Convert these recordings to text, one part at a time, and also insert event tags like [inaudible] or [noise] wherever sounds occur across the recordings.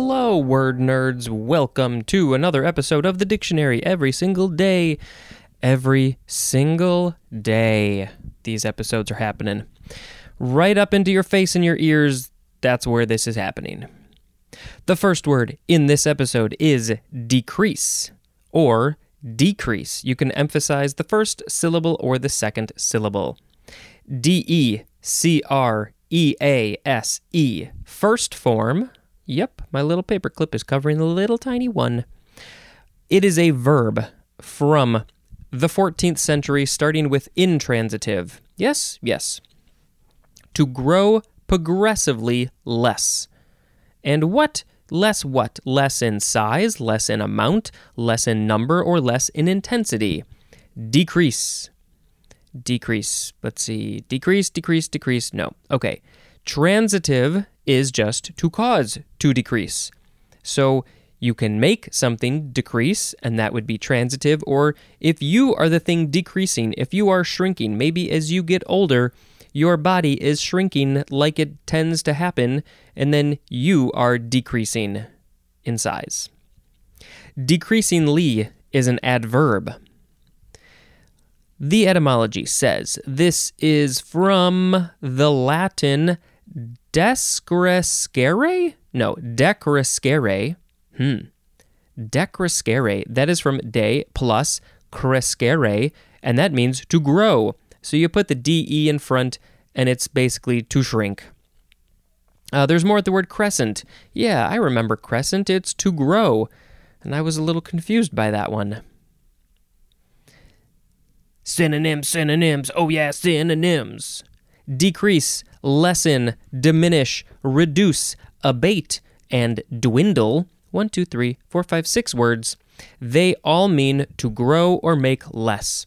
Hello, word nerds. Welcome to another episode of the dictionary every single day. Every single day. These episodes are happening. Right up into your face and your ears. That's where this is happening. The first word in this episode is decrease or decrease. You can emphasize the first syllable or the second syllable. D E C R E A S E. First form Yep, my little paperclip is covering the little tiny one. It is a verb from the 14th century, starting with intransitive. Yes, yes. To grow progressively less. And what? Less what? Less in size, less in amount, less in number, or less in intensity. Decrease. Decrease. Let's see. Decrease, decrease, decrease. No. Okay. Transitive is just to cause to decrease. So you can make something decrease, and that would be transitive, or if you are the thing decreasing, if you are shrinking, maybe as you get older, your body is shrinking like it tends to happen, and then you are decreasing in size. Decreasingly is an adverb. The etymology says this is from the Latin Descrescere? No, decrescere. Hmm. Decrescere. That is from de plus crescere, and that means to grow. So you put the de in front, and it's basically to shrink. Uh, there's more at the word crescent. Yeah, I remember crescent. It's to grow. And I was a little confused by that one. Synonyms, synonyms. Oh, yeah, synonyms. Decrease lessen, diminish, reduce, abate, and dwindle one, two, three, four, five, six words. They all mean to grow or make less.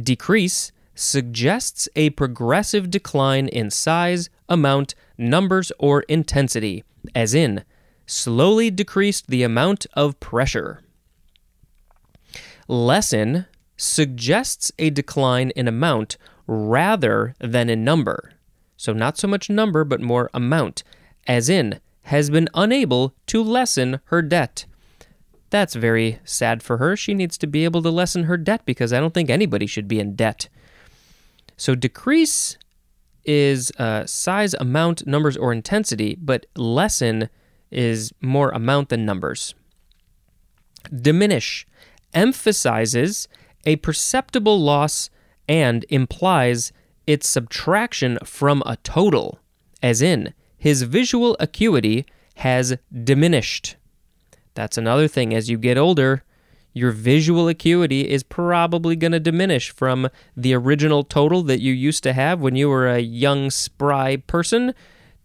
Decrease suggests a progressive decline in size, amount, numbers, or intensity, as in, slowly decreased the amount of pressure. Lessen suggests a decline in amount rather than in number so not so much number but more amount, as in, has been unable to lessen her debt. That's very sad for her. She needs to be able to lessen her debt because I don't think anybody should be in debt. So decrease is uh, size, amount, numbers, or intensity, but lessen is more amount than numbers. Diminish emphasizes a perceptible loss and implies its subtraction from a total, as in, his visual acuity has diminished. That's another thing. As you get older, your visual acuity is probably going to diminish from the original total that you used to have when you were a young, spry person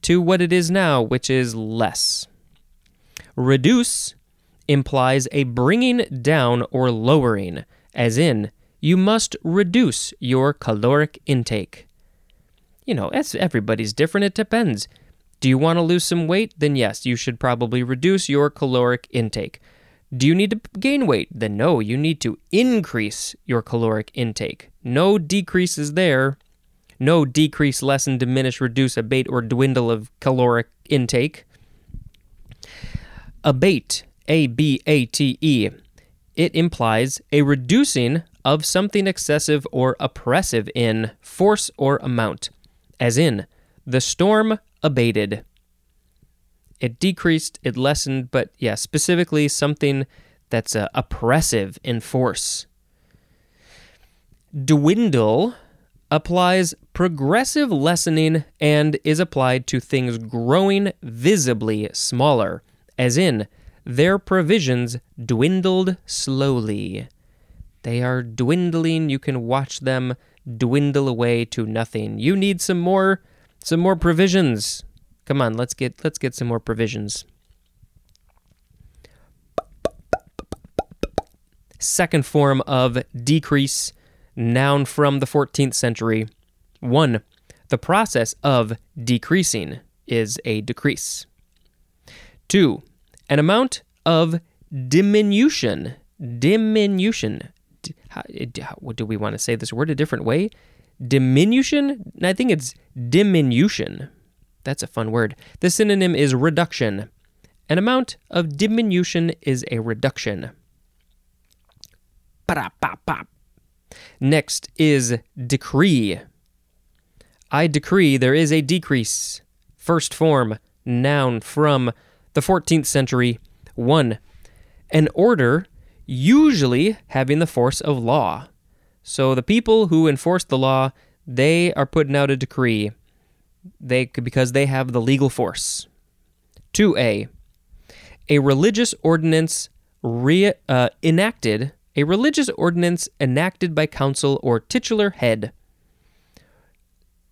to what it is now, which is less. Reduce implies a bringing down or lowering, as in, you must reduce your caloric intake. You know, it's everybody's different. It depends. Do you want to lose some weight? Then yes, you should probably reduce your caloric intake. Do you need to gain weight? Then no, you need to increase your caloric intake. No decreases there. No decrease, lessen, diminish, reduce, abate, or dwindle of caloric intake. Abate, A B A T E. It implies a reducing of something excessive or oppressive in force or amount, as in, the storm abated. It decreased, it lessened, but yeah, specifically something that's uh, oppressive in force. Dwindle applies progressive lessening and is applied to things growing visibly smaller, as in, their provisions dwindled slowly. They are dwindling. You can watch them dwindle away to nothing. You need some more some more provisions. Come on, let's get let's get some more provisions. Second form of decrease, noun from the 14th century. 1. The process of decreasing is a decrease. 2. An amount of diminution. Diminution how, do we want to say this word a different way? Diminution? I think it's diminution. That's a fun word. The synonym is reduction, An amount of diminution is a reduction. Next is decree. I decree there is a decrease. First form, noun from the 14th century. 1. An order, usually having the force of law. So the people who enforce the law, they are putting out a decree. They because they have the legal force. 2a. A religious ordinance re, uh, enacted, a religious ordinance enacted by council or titular head.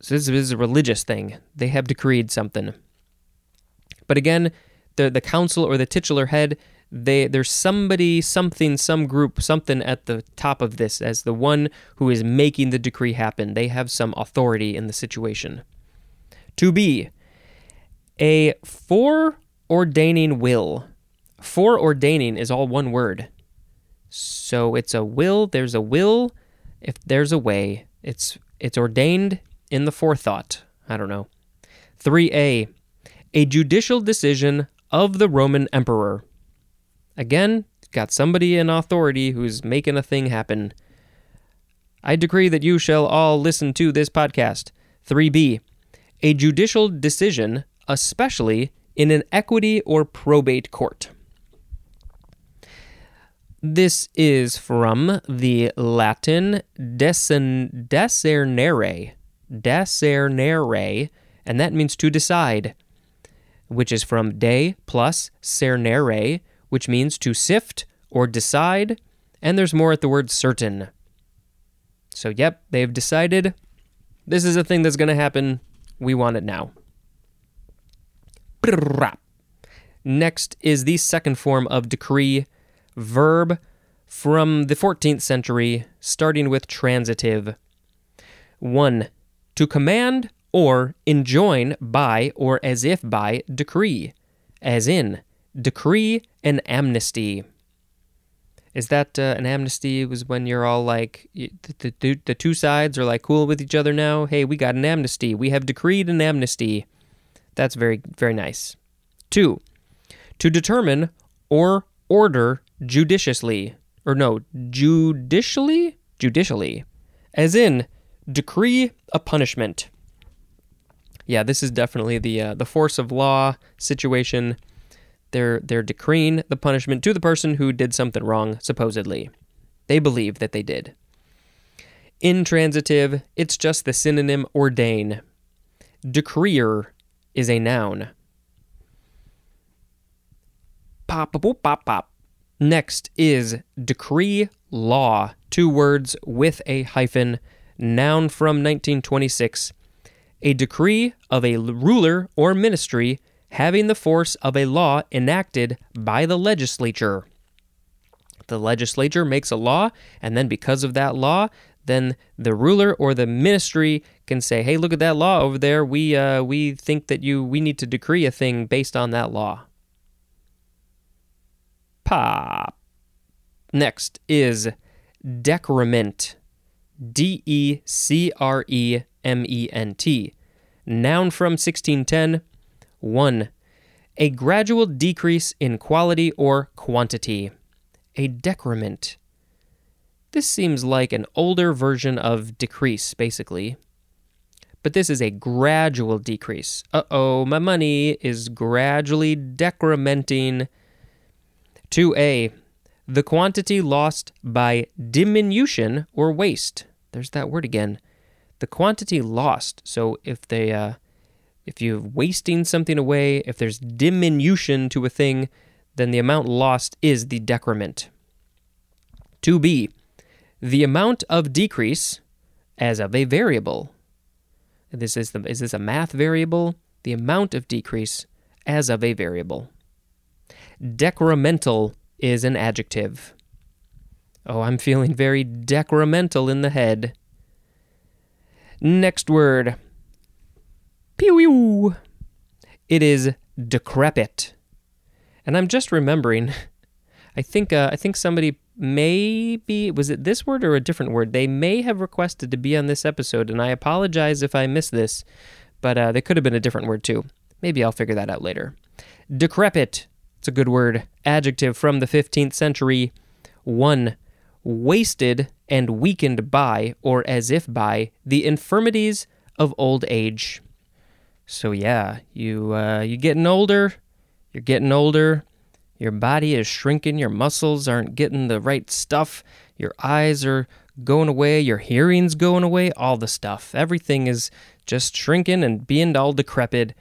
So this is a religious thing. They have decreed something. But again, the the council or the titular head, they there's somebody, something, some group, something at the top of this as the one who is making the decree happen. They have some authority in the situation. To be a foreordaining will. Foreordaining is all one word. So it's a will, there's a will, if there's a way. It's it's ordained in the forethought. I don't know. 3a. A judicial decision of the Roman emperor. Again, got somebody in authority who's making a thing happen. I decree that you shall all listen to this podcast. 3b. A judicial decision, especially in an equity or probate court. This is from the Latin decernere, decernere, and that means to decide, which is from de plus cernere, which means to sift or decide, and there's more at the word certain. So, yep, they've decided this is a thing that's going to happen. We want it now. Next is the second form of decree, verb from the 14th century, starting with transitive. 1. To command or enjoin by or as if by decree, as in decree an amnesty. Is that uh, an amnesty? Was when you're all like the, the the two sides are like cool with each other now. Hey, we got an amnesty. We have decreed an amnesty. That's very very nice. Two, to determine or order judiciously, or no, judicially, judicially, as in decree a punishment. Yeah, this is definitely the uh, the force of law situation. They're they're decreeing the punishment to the person who did something wrong, supposedly. They believe that they did. Intransitive, it's just the synonym ordain. Decreer is a noun. Pop pop pop pop. Next is decree law, two words with a hyphen, noun from 1926. A decree of a ruler or ministry having the force of a law enacted by the legislature. The legislature makes a law, and then because of that law, then the ruler or the ministry can say, "Hey, look at that law over there. We uh, we think that you we need to decree a thing based on that law." Pop. Next is decrement. D E C R E M E N T. Noun from 1610 1. A gradual decrease in quality or quantity. A decrement. This seems like an older version of decrease, basically. But this is a gradual decrease. Uh oh, my money is gradually decrementing. 2a. The quantity lost by diminution or waste. There's that word again. The quantity lost. So if they, uh, if you're wasting something away, if there's diminution to a thing, then the amount lost is the decrement. 2b. The amount of decrease as of a variable. This is, the, is this a math variable? The amount of decrease as of a variable. Decremental is an adjective. Oh, I'm feeling very decremental in the head. Next word Pew! It is decrepit. And I'm just remembering, I think uh, I think somebody maybe was it this word or a different word? They may have requested to be on this episode, and I apologize if I missed this, but uh, they could have been a different word too. Maybe I'll figure that out later. Decrepit, It's a good word. Adjective from the 15th century. 1. Wasted and weakened by, or as if by, the infirmities of old age. So yeah, you uh, you getting older. You're getting older. Your body is shrinking. Your muscles aren't getting the right stuff. Your eyes are going away. Your hearing's going away. All the stuff. Everything is just shrinking and being all decrepit.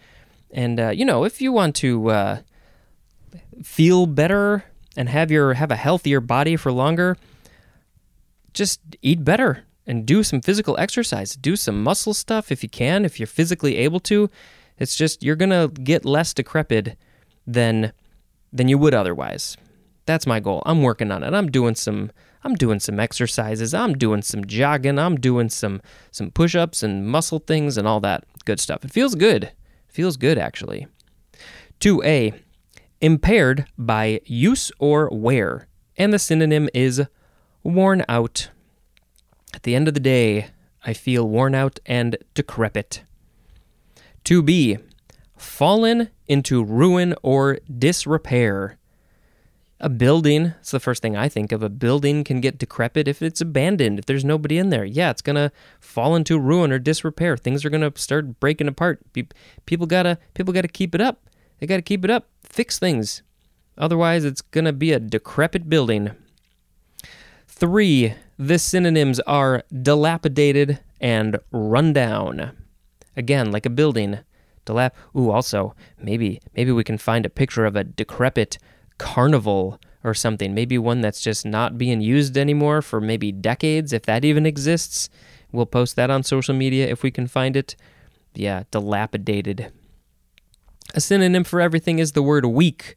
And uh, you know, if you want to uh, feel better and have your have a healthier body for longer, just eat better and do some physical exercise. Do some muscle stuff if you can, if you're physically able to. It's just you're gonna get less decrepit than than you would otherwise. That's my goal. I'm working on it. I'm doing some I'm doing some exercises. I'm doing some jogging. I'm doing some some push-ups and muscle things and all that good stuff. It feels good. It feels good actually. 2A impaired by use or wear, and the synonym is worn out. At the end of the day, I feel worn out and decrepit. 2b. Fallen into ruin or disrepair. A building, it's the first thing I think of. A building can get decrepit if it's abandoned, if there's nobody in there. Yeah, it's going to fall into ruin or disrepair. Things are going to start breaking apart. People got to people got to keep it up. They got to keep it up, fix things. Otherwise, it's going to be a decrepit building. 3. The synonyms are dilapidated and rundown. Again, like a building. Dilap. Ooh, also, maybe maybe we can find a picture of a decrepit carnival or something. Maybe one that's just not being used anymore for maybe decades, if that even exists. We'll post that on social media if we can find it. Yeah, dilapidated. A synonym for everything is the word weak.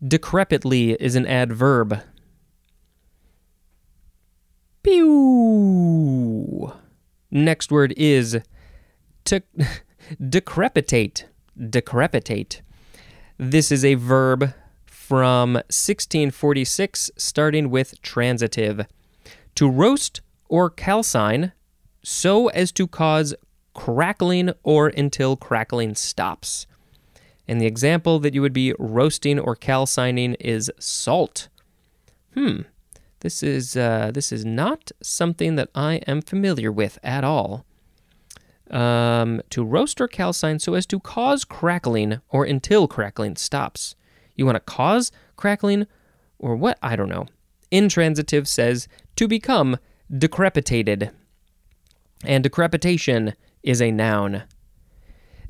Decrepitly is an adverb. Pew. Next word is to [laughs] decrepitate. Decrepitate. This is a verb from 1646 starting with transitive. To roast or calcine so as to cause crackling or until crackling stops. And the example that you would be roasting or calcining is salt. Hmm. This is uh, this is not something that I am familiar with at all. Um, to roast or calcine so as to cause crackling or until crackling stops. You want to cause crackling or what? I don't know. Intransitive says to become decrepitated. And decrepitation is a noun.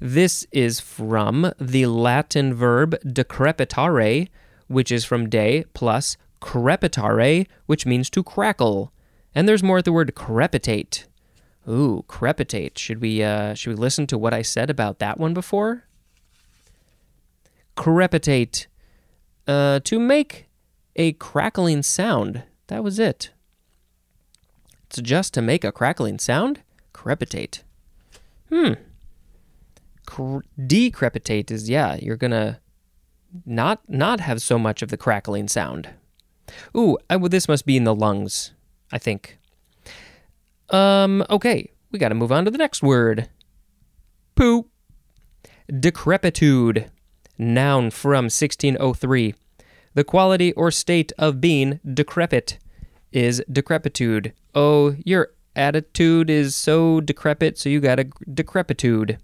This is from the Latin verb decrepitare, which is from de plus crepitare, which means to crackle. And there's more at the word crepitate. Ooh, crepitate. Should we uh, should we listen to what I said about that one before? Crepitate. Uh, to make a crackling sound. That was it. It's just to make a crackling sound? Crepitate. Hmm. Cre- decrepitate is yeah, you're gonna not not have so much of the crackling sound. Ooh, I, well, this must be in the lungs, I think. Um, okay, we got to move on to the next word. Poo. Decrepitude. Noun from 1603. The quality or state of being decrepit is decrepitude. Oh, your attitude is so decrepit, so you got a decrepitude.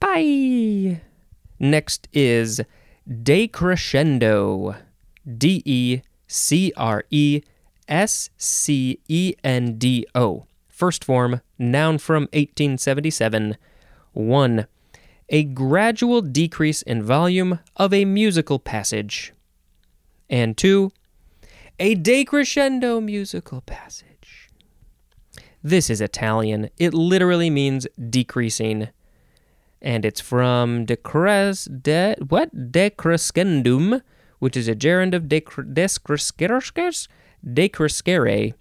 Bye. Next is decrescendo. D E C R E S C E N D O. First form, noun from 1877. 1. A gradual decrease in volume of a musical passage. And 2. A decrescendo musical passage. This is Italian. It literally means decreasing. And it's from decres de what decrescendum which is a gerund of decrescere.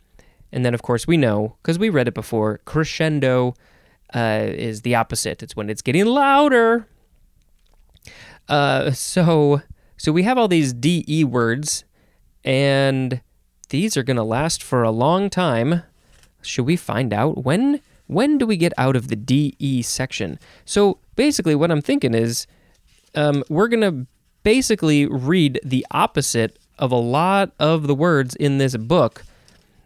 And then, of course, we know, because we read it before, crescendo uh, is the opposite. It's when it's getting louder. Uh, so, so we have all these DE words, and these are going to last for a long time. Should we find out when? When do we get out of the DE section? So basically, what I'm thinking is um, we're going to basically read the opposite of a lot of the words in this book.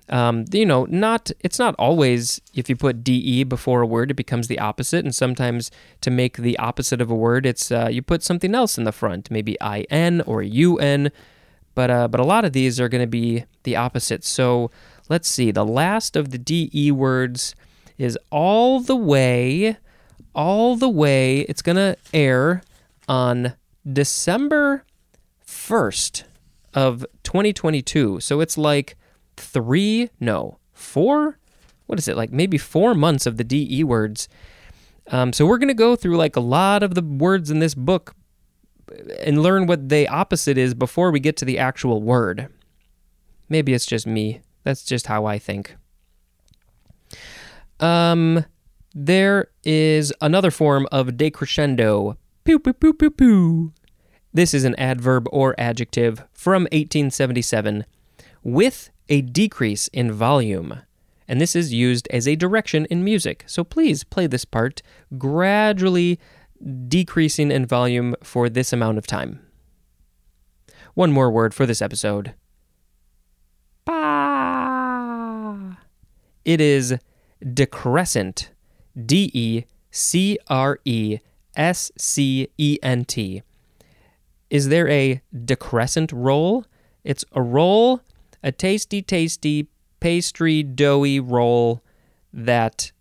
Um, you know, not it's not always if you put de before a word, it becomes the opposite, and sometimes to make the opposite of a word, it's uh, you put something else in the front, maybe in or un. But uh, but a lot of these are going to be the opposite. So let's see. The last of the de words is all the way, all the way. It's going to air on December 1st of 2022. So it's like three, no, four, what is it, like maybe four months of the DE words. Um, so we're going to go through like a lot of the words in this book and learn what the opposite is before we get to the actual word. Maybe it's just me. That's just how I think. Um, there is another form of decrescendo. Pew, pew, pew, pew, pew. This is an adverb or adjective from 1877 with a decrease in volume. And this is used as a direction in music. So please play this part, gradually decreasing in volume for this amount of time. One more word for this episode. It is decrescent. D E C R E S C E N T. Is there a decrescent roll? It's a roll a tasty, tasty pastry doughy roll that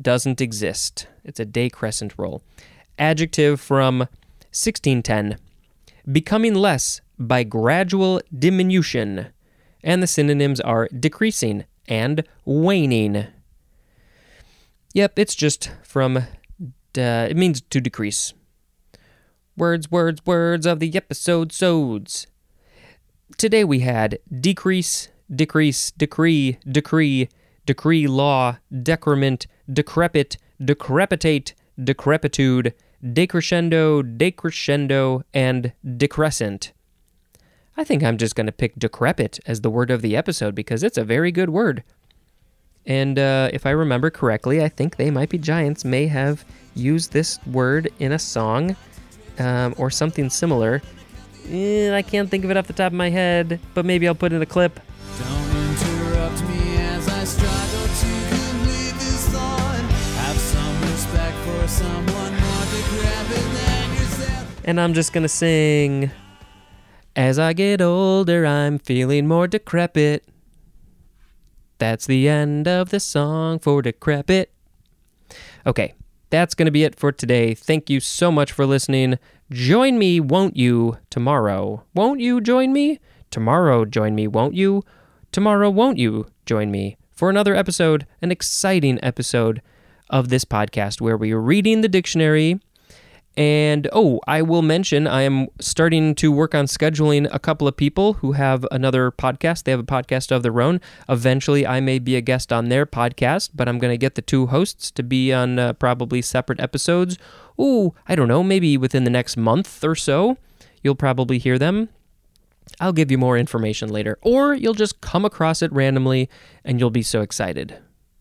doesn't exist. It's a decrescent roll. Adjective from 1610 becoming less by gradual diminution. And the synonyms are decreasing and waning. Yep, it's just from, uh, it means to decrease. Words, words, words of the episode sods. Today we had decrease, decrease, decree, decree, decree law, decrement, decrepit, decrepitate, decrepitude, decrescendo, decrescendo, and decrescent. I think I'm just going to pick decrepit as the word of the episode because it's a very good word. And uh, if I remember correctly, I think They Might Be Giants may have used this word in a song um, or something similar. Eh, I can't think of it off the top of my head, but maybe I'll put in a clip. And I'm just gonna sing. As I get older, I'm feeling more decrepit. That's the end of the song for Decrepit. Okay, that's going to be it for today. Thank you so much for listening. Join me, won't you, tomorrow? Won't you join me? Tomorrow, join me, won't you? Tomorrow, won't you join me for another episode, an exciting episode of this podcast where we are reading the dictionary and oh, I will mention I am starting to work on scheduling a couple of people who have another podcast. They have a podcast of their own. Eventually, I may be a guest on their podcast, but I'm going to get the two hosts to be on uh, probably separate episodes. Oh, I don't know, maybe within the next month or so. You'll probably hear them. I'll give you more information later, or you'll just come across it randomly and you'll be so excited.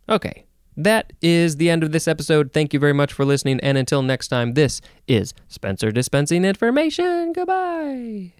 Okay, that is the end of this episode. Thank you very much for listening. And until next time, this is Spencer dispensing information. Goodbye.